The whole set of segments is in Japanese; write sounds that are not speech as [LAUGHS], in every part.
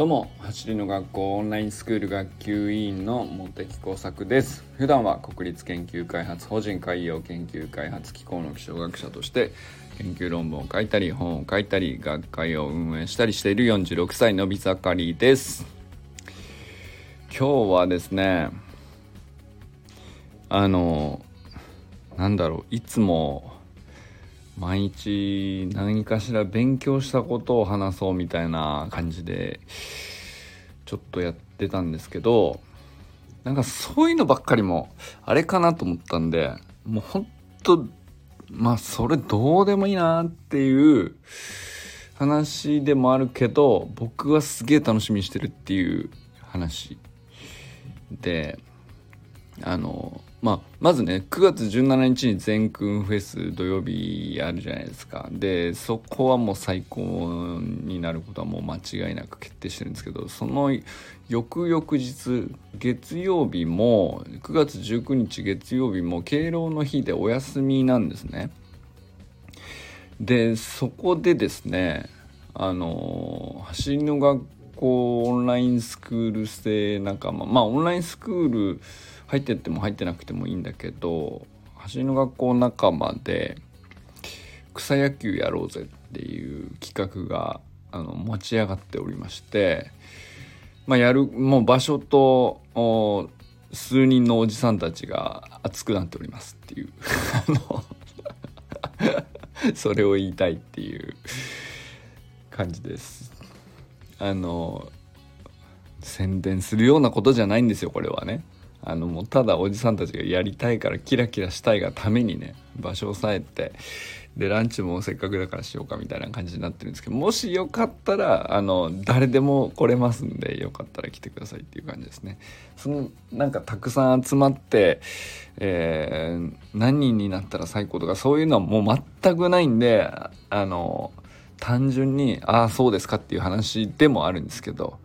どうも走りの学校オンラインスクール学級委員の茂木耕作です。普段は国立研究開発法人海洋研究開発機構の気象学者として研究論文を書いたり本を書いたり学会を運営したりしている46歳のび盛りです。今日はですねあのなんだろういつも毎日何かしら勉強したことを話そうみたいな感じでちょっとやってたんですけどなんかそういうのばっかりもあれかなと思ったんでもうほんとまあそれどうでもいいなっていう話でもあるけど僕はすげえ楽しみにしてるっていう話であのまあ、まずね9月17日に全空フェス土曜日あるじゃないですか。でそこはもう最高になることはもう間違いなく決定してるんですけどその翌々日月曜日も9月19日月曜日も敬老の日でお休みなんですね。でそこでですねあの走りの学校オンラインスクール生仲間まあオンラインスクール入ってっても入ってなくてもいいんだけど走りの学校仲間で草野球やろうぜっていう企画があの持ち上がっておりましてまあやるもう場所と数人のおじさんたちが熱くなっておりますっていう。[LAUGHS] [LAUGHS] それを言いたいっていう。感じです。あの宣伝するようなことじゃないんですよこれはね。あのもうただおじさんたちがやりたいからキラキラしたいがためにね場所を押さえてでランチもせっかくだからしようかみたいな感じになってるんですけどもしよかったらあの誰でも来れますんでよかったら来てくださいっていう感じですね。そのなんかたくさん集まって、えー、何人になったら最高とかそういうのはもう全くないんであの単純にああそうですかっていう話でもあるんですけど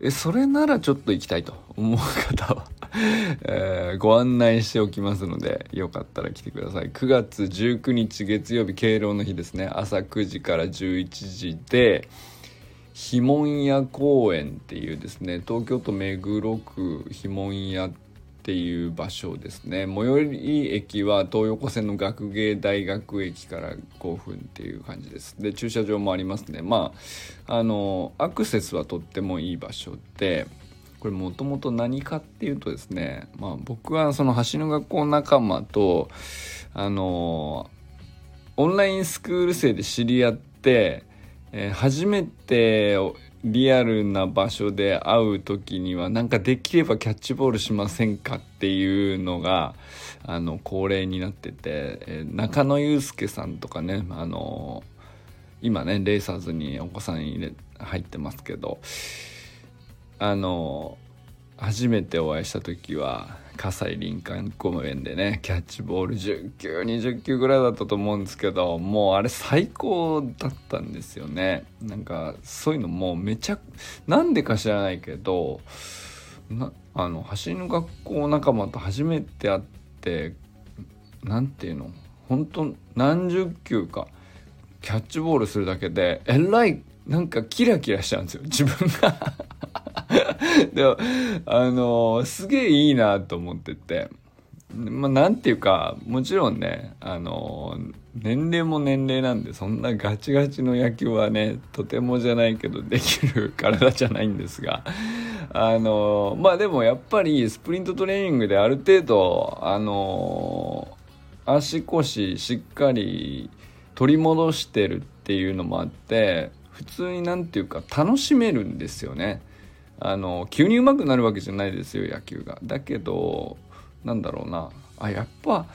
えそれならちょっと行きたいと思う方はえー、ご案内しておきますのでよかったら来てください。9月19日月曜日敬老の日ですね。朝9時から11時でひもんや公園っていうですね東京都目黒区ひもんやっていう場所ですね。最寄り駅は東横線の学芸大学駅から5分っていう感じです。で駐車場もありますね。まああのアクセスはとってもいい場所でこれもともと何かっていうとですねまあ僕はその橋の学校仲間とあのオンラインスクール生で知り合って、えー、初めてリアルな場所で会う時にはなんかできればキャッチボールしませんかっていうのがあの恒例になってて、えー、中野祐介さんとかねあの今ねレーサーズにお子さん入れ入ってますけどあの初めてお会いした時は葛西林間公園でねキャッチボール10球20球ぐらいだったと思うんですけどもうあれ最高だったんですよね。なんかそういうのもうめちゃなんでか知らないけどなあの走りの学校仲間と初めて会って何ていうの本当何十球かキャッチボールするだけでえらいなんかキラキラしちゃうんですよ自分が。[LAUGHS] でも、あの、すげえいいなと思ってて。まあ、なんていうか、もちろんね、あの、年齢も年齢なんで、そんなガチガチの野球はね、とてもじゃないけど、できる体じゃないんですが、あの、まあでもやっぱり、スプリントトレーニングである程度、あの足腰しっかり取り戻してるっていうのもあって、普通になんていうか、楽しめるんですよね。あの急に上手くなるわけじゃないですよ野球が。だけどなんだろうな。あやっぱ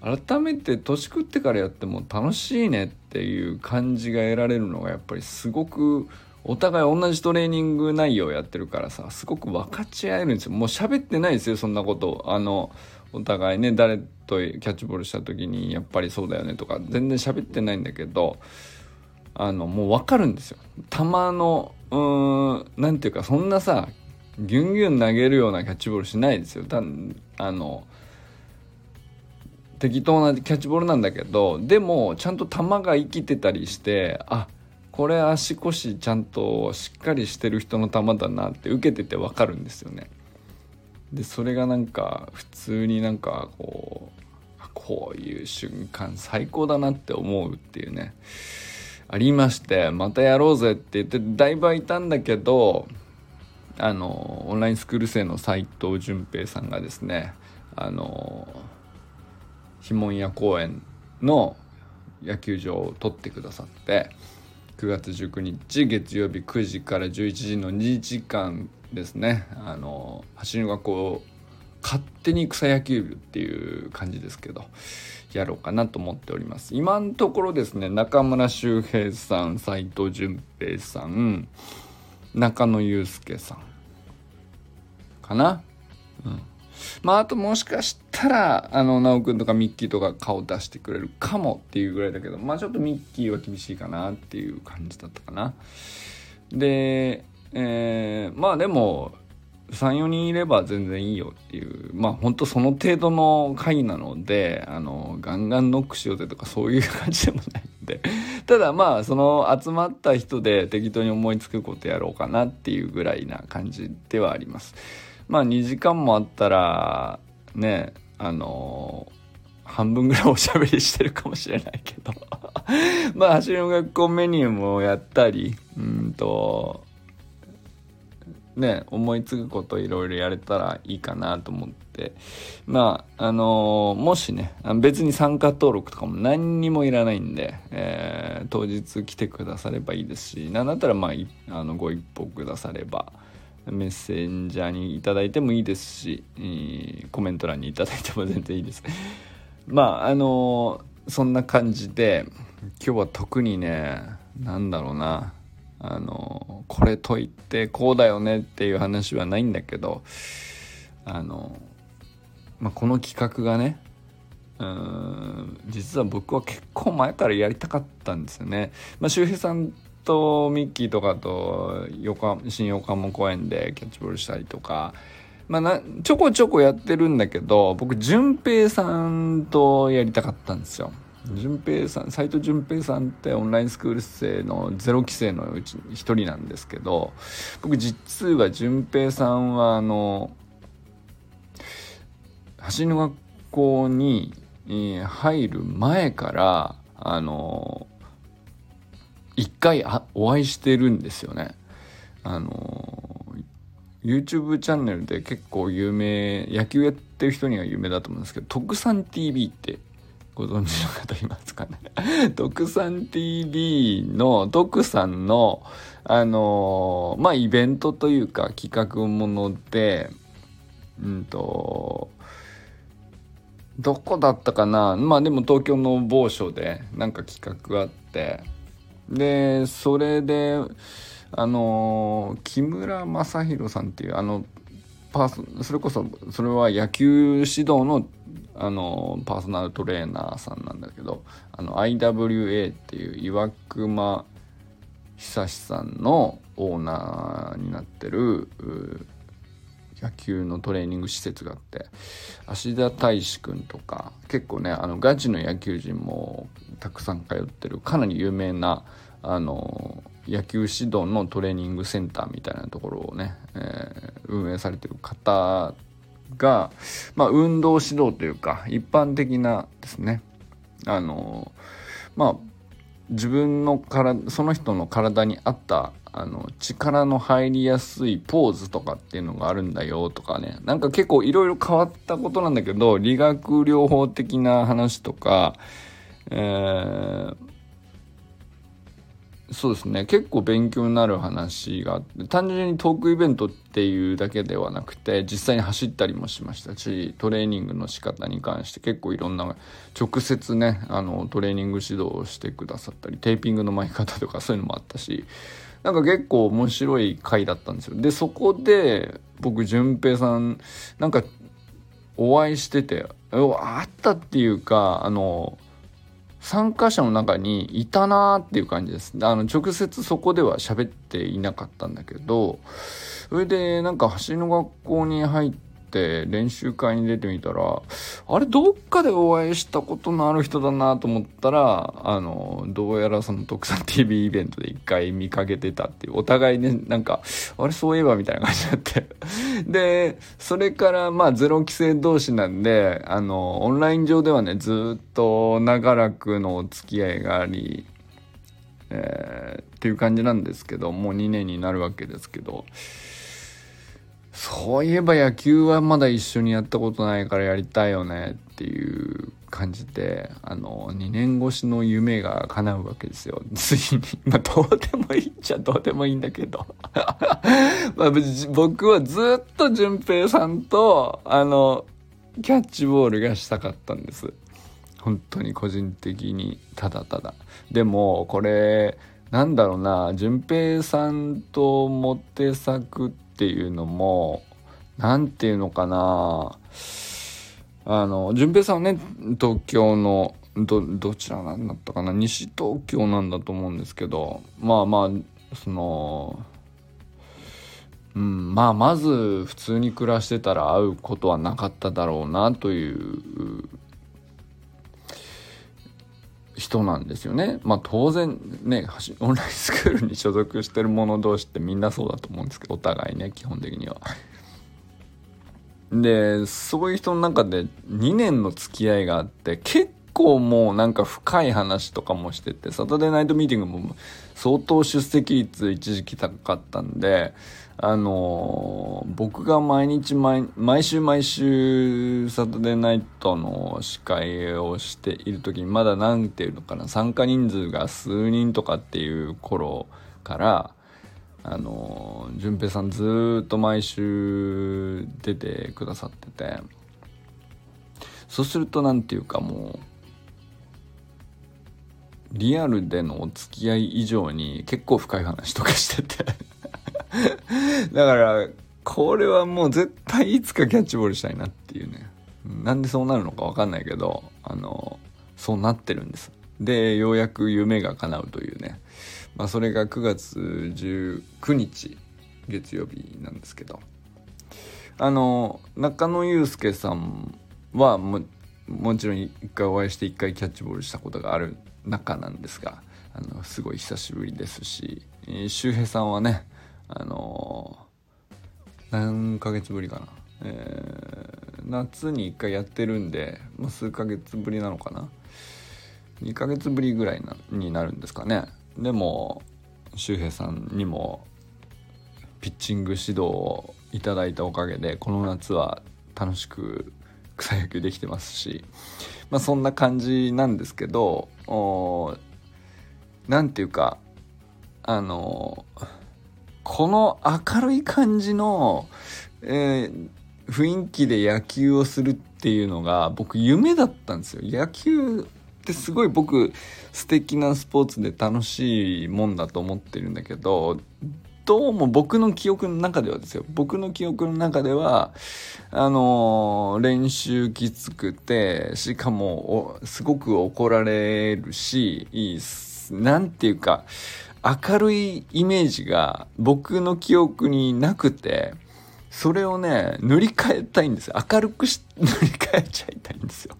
改めて年食ってからやっても楽しいねっていう感じが得られるのがやっぱりすごくお互い同じトレーニング内容やってるからさすごく分かち合えるんですよ。もう喋ってないですよそんなこと。あのお互いね誰とキャッチボールした時にやっぱりそうだよねとか全然喋ってないんだけどあのもう分かるんですよ。球のうーんなんていうかそんなさギュンギュン投げるようなキャッチボールしないですよたあの適当なキャッチボールなんだけどでもちゃんと球が生きてたりしてあこれ足腰ちゃんとしっかりしてる人の球だなって受けてて分かるんですよね。でそれがなんか普通になんかこうこういう瞬間最高だなって思うっていうねありましてまたやろうぜって言ってだいぶ空いたんだけどあのオンラインスクール生の斉藤淳平さんがですねあのひもんや公園の野球場を取ってくださって9月19日月曜日9時から11時の2時間ですねあの走りの学校勝手に草野球部っていう感じですけどやろうかなと思っております。今のところですね中村修平さん斉藤淳平さん中野祐介さんかな。うん。まああともしかしたらあの直くんとかミッキーとか顔出してくれるかもっていうぐらいだけどまあちょっとミッキーは厳しいかなっていう感じだったかな。でえー、まあでも34人いれば全然いいよっていうまあほんとその程度の会なのであのガンガンノックしようぜとかそういう感じでもないんでただまあその集まった人で適当に思いつくことやろうかなっていうぐらいな感じではあります。まあ2時間もあったらねあの半分ぐらいおしゃべりしてるかもしれないけど [LAUGHS] まあ走りの学校メニューもやったりうんとね思いつくこといろいろやれたらいいかなと思ってまああのもしね別に参加登録とかも何にもいらないんで、えー、当日来てくださればいいですし何だったらまああのご一報くださればメッセンジャーにいただいてもいいですし、コメント欄にいただいても全然いいです。[LAUGHS] まああのそんな感じで今日は特にね何だろうなあのこれといってこうだよねっていう話はないんだけどあの、まあ、この企画がねうん実は僕は結構前からやりたかったんですよね。まあ、周平さんとミッキーとかと横新横浜公園でキャッチボールしたりとか、まあな、ちょこちょこやってるんだけど僕淳平さんとやりたかったんですよ。淳平さん斎藤淳平さんってオンラインスクール生のゼロ期生のうち一人なんですけど僕実は淳平さんはあの橋の学校に入る前からあの一回お会いしてるんですよね。あの YouTube チャンネルで結構有名野球やってる人には有名だと思うんですけど「特産 TV」ってご存知の方いますかね？特産 TV の徳さんのあのまあイベントというか企画ものでうんとどこだったかな？まあでも東京の某所でなんか企画があって。でそれであの木村正弘さんっていうあのパーそれこそそれは野球指導のあのパーソナルトレーナーさんなんだけどあの IWA っていう岩隈久志さんのオーナーになってる野球のトレーニング施設があって芦田大志くんとか結構ねあのガチの野球人もたくさん通ってるかなり有名なあの野球指導のトレーニングセンターみたいなところをね、えー、運営されてる方が、まあ、運動指導というか一般的なですね。あのまあ自分の体その人の体に合ったあの力の入りやすいポーズとかっていうのがあるんだよとかね。なんか結構いろいろ変わったことなんだけど理学療法的な話とか、えー、そうですね。結構勉強になる話があって単純にトークイベントっていうだけではなくて実際に走ったりもしましたしトレーニングの仕方に関して結構いろんな直接ねあのトレーニング指導をしてくださったりテーピングの巻き方とかそういうのもあったしなんか結構面白い回だったんですよ。でそこで僕淳平さんなんかお会いしててあったっていうかあの参加者の中にいたなーっていう感じです。あの直接そこでは喋っていなかったんだけどそれでなんか橋の学校に入っって練習会に出てみたらあれどっかでお会いしたことのある人だなと思ったらあのどうやらその特産 TV イベントで一回見かけてたっていうお互いねなんかあれそういえばみたいな感じになって。でそれからまあゼロ規制同士なんであのオンライン上ではねずっと長らくのお付き合いがありえー、っていう感じなんですけどもう2年になるわけですけど。そういえば野球はまだ一緒にやったことないからやりたいよねっていう感じであの2年越しの夢が叶うわけですよ。[LAUGHS] ついに。まあどうでもいいっちゃどうでもいいんだけど。[LAUGHS] まあ、僕はずっと淳平さんとあのキャッチボールがしたかったんです。本当に個人的にただただ。でもこれなんだろうな淳平さんとモテ作ってていうのも何ていうのかな。あの淳平さんはね東京のどどちらなんだったかな。西東京なんだと思うんですけどまあまあそのうん、まあまず普通に暮らしてたら会うことはなかっただろうなという人なんですよね。まあ当然ねオンラインスクールに所属してる者同士ってみんなそうだと思うんですけどお互いね基本的には。でそういう人の中で2年の付き合いがあって結構もうなんか深い話とかもしててサタデーナイトミーティングも相当出席率一時期高かったんであのー、僕が毎日毎毎週毎週サタデーナイトの司会をしている時にまだ何ていうのかな参加人数が数人とかっていう頃からあのー、平さんずっと毎週出てくださっててそうすると何ていうかもうリアルでのお付き合い以上に結構深い話とかしてて [LAUGHS] だから、これはもう絶対いつかキャッチボールしたいなっていうね。なんでそうなるのかわかんないけど、あの、そうなってるんです。で、ようやく夢が叶うというね。まあ、それが9月19日、月曜日なんですけど。あの、中野祐介さんはも、もちろん一回お会いして一回キャッチボールしたことがある中なんですが、あの、すごい久しぶりですし、周平さんはね、あの、何ヶ月ぶりかな、えー、夏に1回やってるんで、まあ、数ヶ月ぶりなのかな。2ヶ月ぶりぐらいになるんですかね。でも周平さんにもピッチング指導をいただいたおかげでこの夏は楽しく草野球できてますし、まあ、そんな感じなんですけど何ていうかあのこの明るい感じの、えー、雰囲気で野球をするっていうのが僕夢だったんですよ。野球ってすごい僕素敵なスポーツで楽しいもんだと思ってるんだけどどうも僕の記憶の中ではですよ僕の記憶の中ではあのー、練習きつくてしかもすごく怒られるしいいなんていうか明るいイメージが僕の記憶になくて、それをね、塗り替えたいんですよ。明るくし、塗り替えちゃいたいんですよ。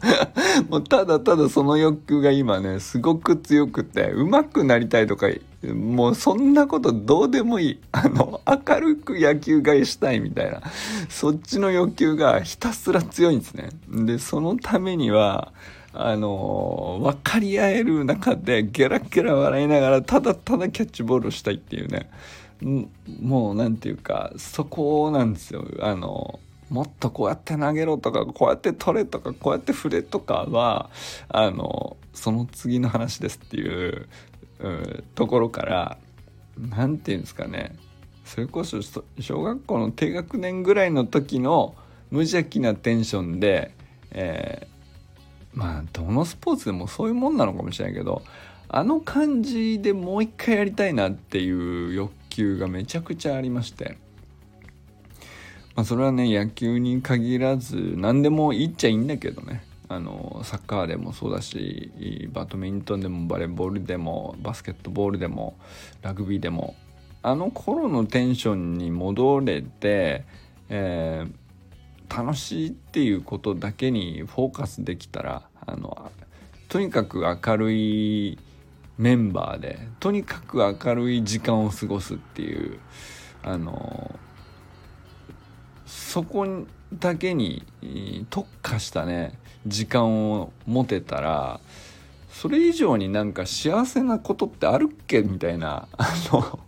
[LAUGHS] もうただただその欲求が今ね、すごく強くて、上手くなりたいとか、もうそんなことどうでもいい。あの、明るく野球がしたいみたいな、そっちの欲求がひたすら強いんですね。で、そのためには、あの分かり合える中でゲラゲラ笑いながらただただキャッチボールをしたいっていうねもう何て言うかそこなんですよあのもっとこうやって投げろとかこうやって取れとかこうやって振れとかはあのその次の話ですっていううところから何て言うんですかね。それこそ小学校の低学年ぐらいの時の無邪気なテンションで、えーまあどのスポーツでもそういうもんなのかもしれないけどあの感じでもう一回やりたいなっていう欲求がめちゃくちゃありまして、まあ、それはね野球に限らず何でもいいっちゃいいんだけどね。あのサッカーでもそうだしバドミントンでもバレーボールでもバスケットボールでもラグビーでもあの頃のテンションに戻れて、えー楽しいっていうことだけにフォーカスできたらあのとにかく明るいメンバーでとにかく明るい時間を過ごすっていうあのそこだけに特化したね時間を持てたらそれ以上になんか幸せなことってあるっけみたいなあの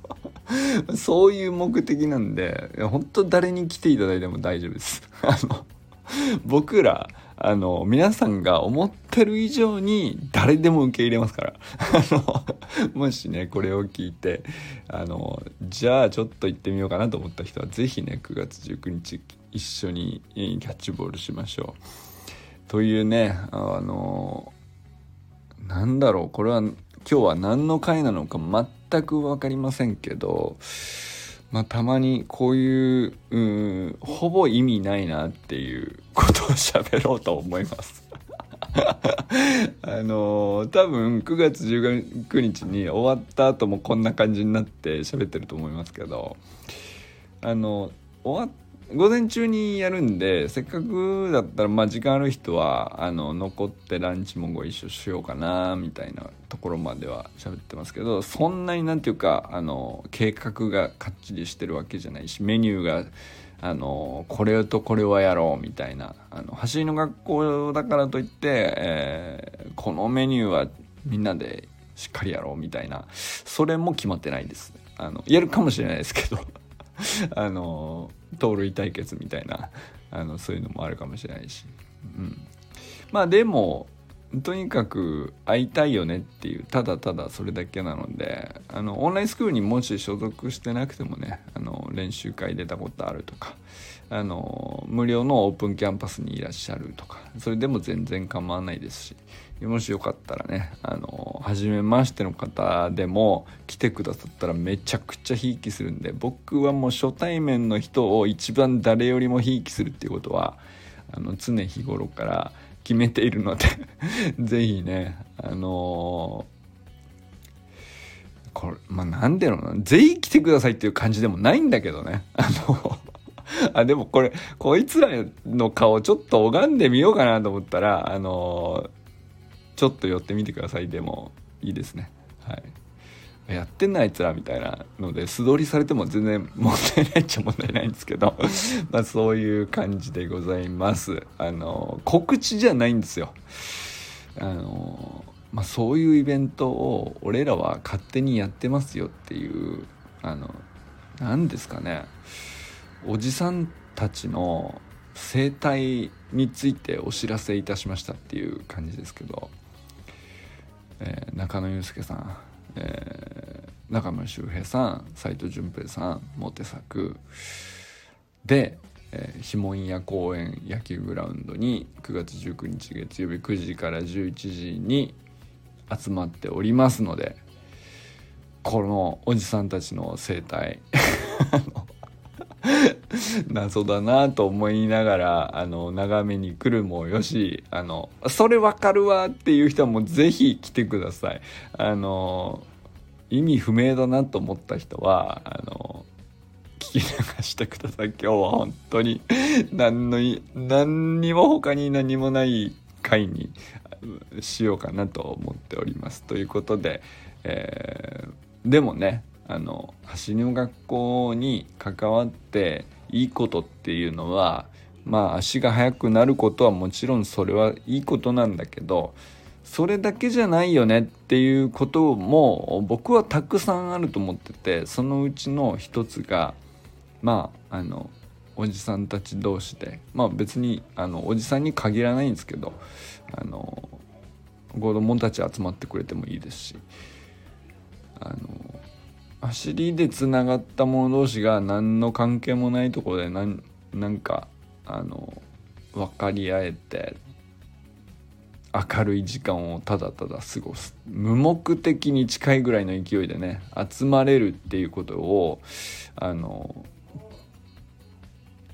[LAUGHS] そういう目的なんで本当誰に来ていただいても大丈夫です。あの僕らあの皆さんが思ってる以上に誰でも受け入れますから。あのもしねこれを聞いてあのじゃあちょっと行ってみようかなと思った人は是非ね9月19日一緒にキャッチボールしましょう。というねあのなんだろうこれは今日は何の回なのか全く分かりませんけどまあ、たまにこういううんほぼ意味ないなっていうことを喋ろうと思います。[LAUGHS] あのー、多分9月19日に終わった後もこんな感じになって喋ってると思いますけどあの終わっ午前中にやるんでせっかくだったらまあ時間ある人はあの残ってランチもご一緒しようかなみたいなところまでは喋ってますけどそんなになんていうかあの計画がかっちりしてるわけじゃないしメニューがあのこれとこれはやろうみたいなあの走りの学校だからといって、えー、このメニューはみんなでしっかりやろうみたいなそれも決まってないですあのやるかもしれないですけど。[LAUGHS] あの盗塁対決みたいな [LAUGHS] あのそういうのもあるかもしれないし、うん、まあでもとにかく会いたいよねっていうただただそれだけなのであのオンラインスクールにもし所属してなくてもねあの練習会出たことあるとかあの無料のオープンキャンパスにいらっしゃるとかそれでも全然構わないですしもしよかったらねあの初めましての方でも来てくださったらめちゃくちゃひいきするんで僕はもう初対面の人を一番誰よりもひいきするっていうことはあの常日頃から決めているので [LAUGHS] 是非ねあのこれまあ何でのぜひ来てくださいっていう感じでもないんだけどねあのあでもこれこいつらの顔ちょっと拝んでみようかなと思ったらあのちょっと寄ってみてください。でもいいですね。はい。やってんなあいつらみたいなので素通りされても全然問題ないっちゃ問題ないんですけど [LAUGHS] まあそういう感じでございます。あの告知じゃないんですよ。あのまあそういうイベントを俺らは勝手にやってますよっていうあの何ですかね。おじさんたちの生態についてお知らせいたしましたっていう感じですけど、えー、中野祐介さん、えー、中村修平さん斎藤淳平さんモテ作。で、えー、ひもんや公園野球グラウンドに9月19日月曜日9時から11時に集まっておりますのでこのおじさんたちの生態。[LAUGHS] [LAUGHS] 謎だなと思いながらあの眺めに来るもよしあのそれわかるわっていう人はもう是非来てください。あの意味不明だなと思った人はあの聞き流してください。今日は本当に何の何にも他に何もない回にしようかなと思っております。ということで、えー、でもねあの走りの学校に関わっていいことっていうのはまあ足が速くなることはもちろんそれはいいことなんだけどそれだけじゃないよねっていうことも僕はたくさんあると思っててそのうちの一つがまああのおじさんたち同士でまあ別にあのおじさんに限らないんですけどあの子供たち集まってくれてもいいですしあの走りでつながった者同士が何の関係もないところでなんなんかあの分かり合えて明るい時間をただただ過ごす。無目的に近いぐらいの勢いでね集まれるっていうことをあの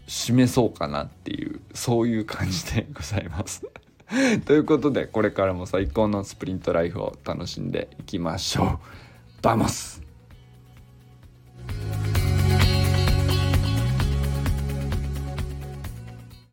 示そうかなっていうそういう感じでございます。[LAUGHS] ということでこれからも最高のスプリントライフを楽しんでいきましょう。 Vamos。